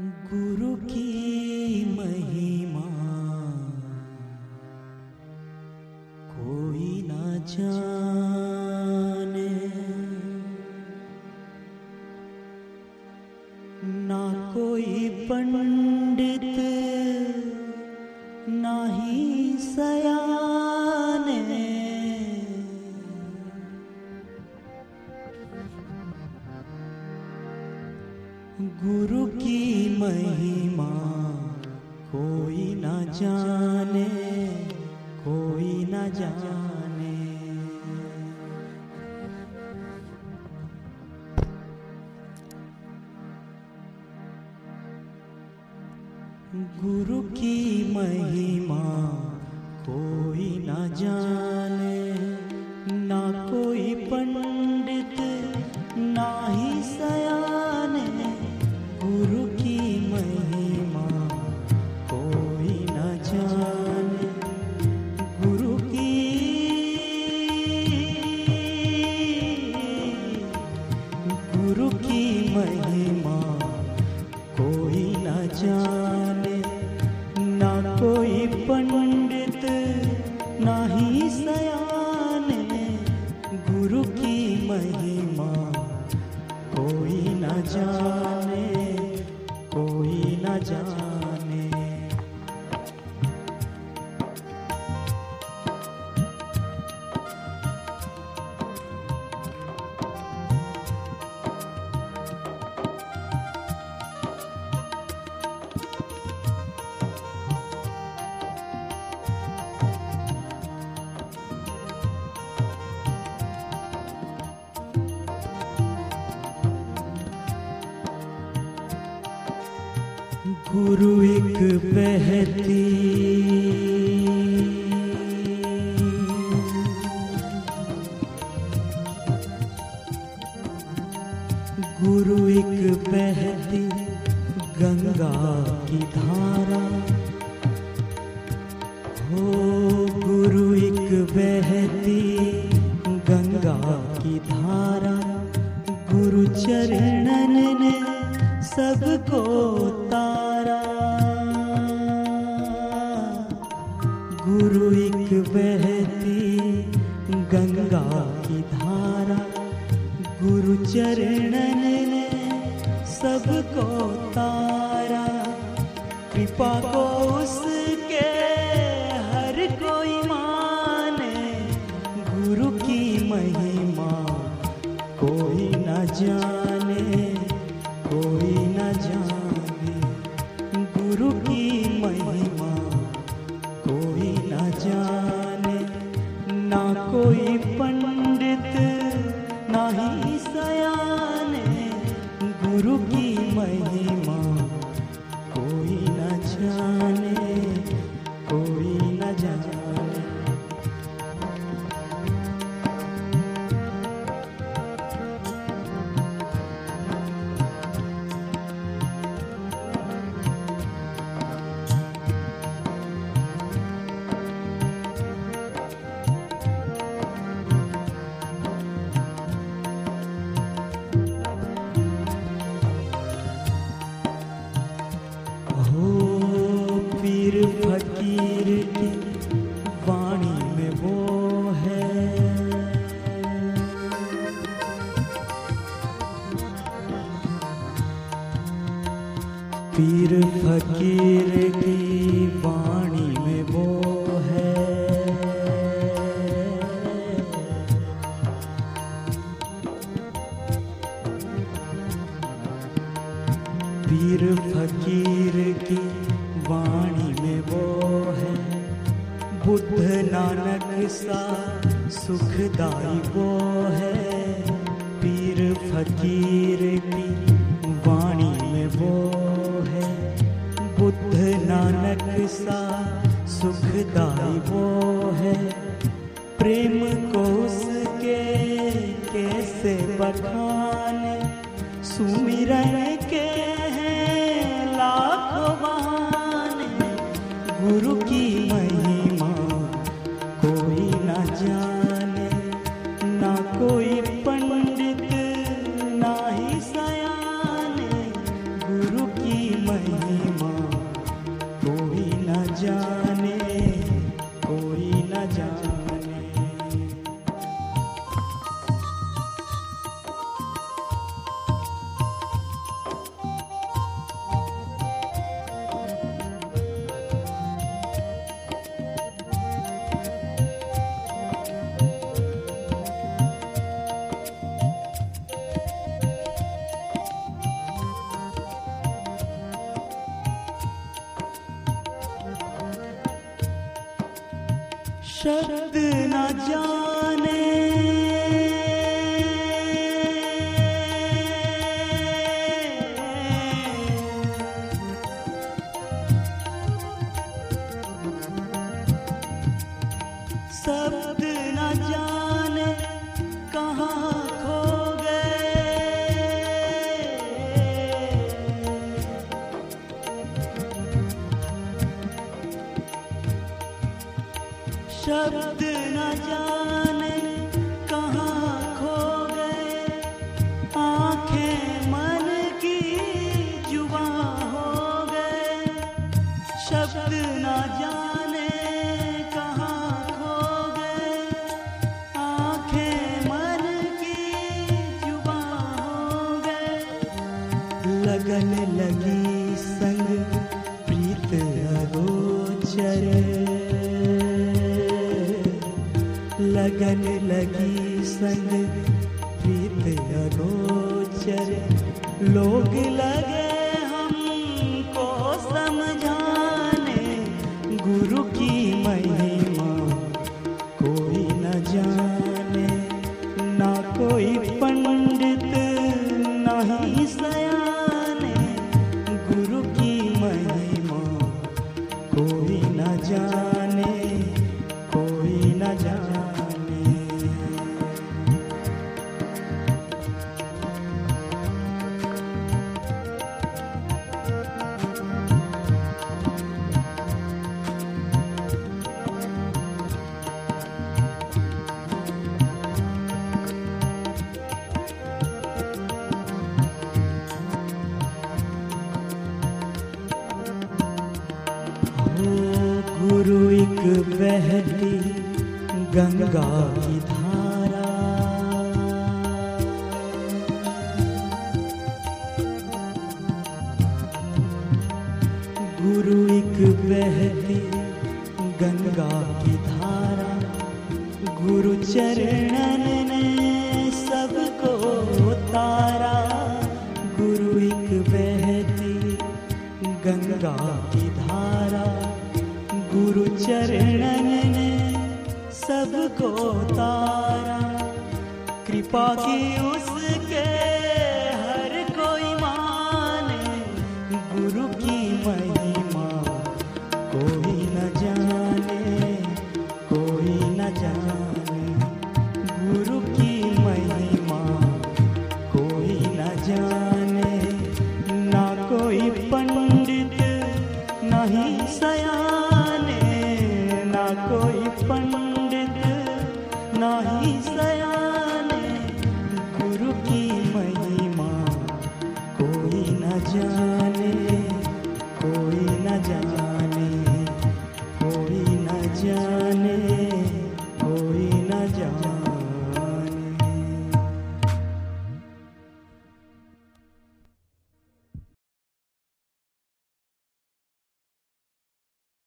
गुरु की महिमा। कोई ना जाने ना कोई पंडित ना ही सयाने जाने कोई न जाने। गुरु एक बहती। गुरु एक बहती, गंगा की धारा। हो गुरु एक बहती, गंगा की धारा। गुरु चरणन ने सबको गुरु एक पीर फकीर की वाणी में वो है। पीर फकीर की वाणी में वो है। बुद्ध नानक सा सुखदाई वो है। पीर फकीर की बुद्ध नानक सा सुखदाई वो है। प्रेम को उसके कैसे बखाने? सुमिरन के हैं लाख गुरु की शब्द न जाने शब्द लगी संग प्रीत अगोचर। लोग लगे हमको समझाने, गुरु की महिमा कोई न जाने। ना कोई पंडित, ना ही सयाने। गुरु की महिमा कोई न जाने, कोई न जाने। बहती गंगा की धारा। गुरु चरणन ने सबको तारा गुरु एक बहती गंगा की धारा। गुरु चरणन ने सबको तारा कृपा की उसके कोई पंडित नहीं सयाने, ना कोई पंडित ना ही सयाने। गुरु की महिमा कोई न जाने, कोई न जाने।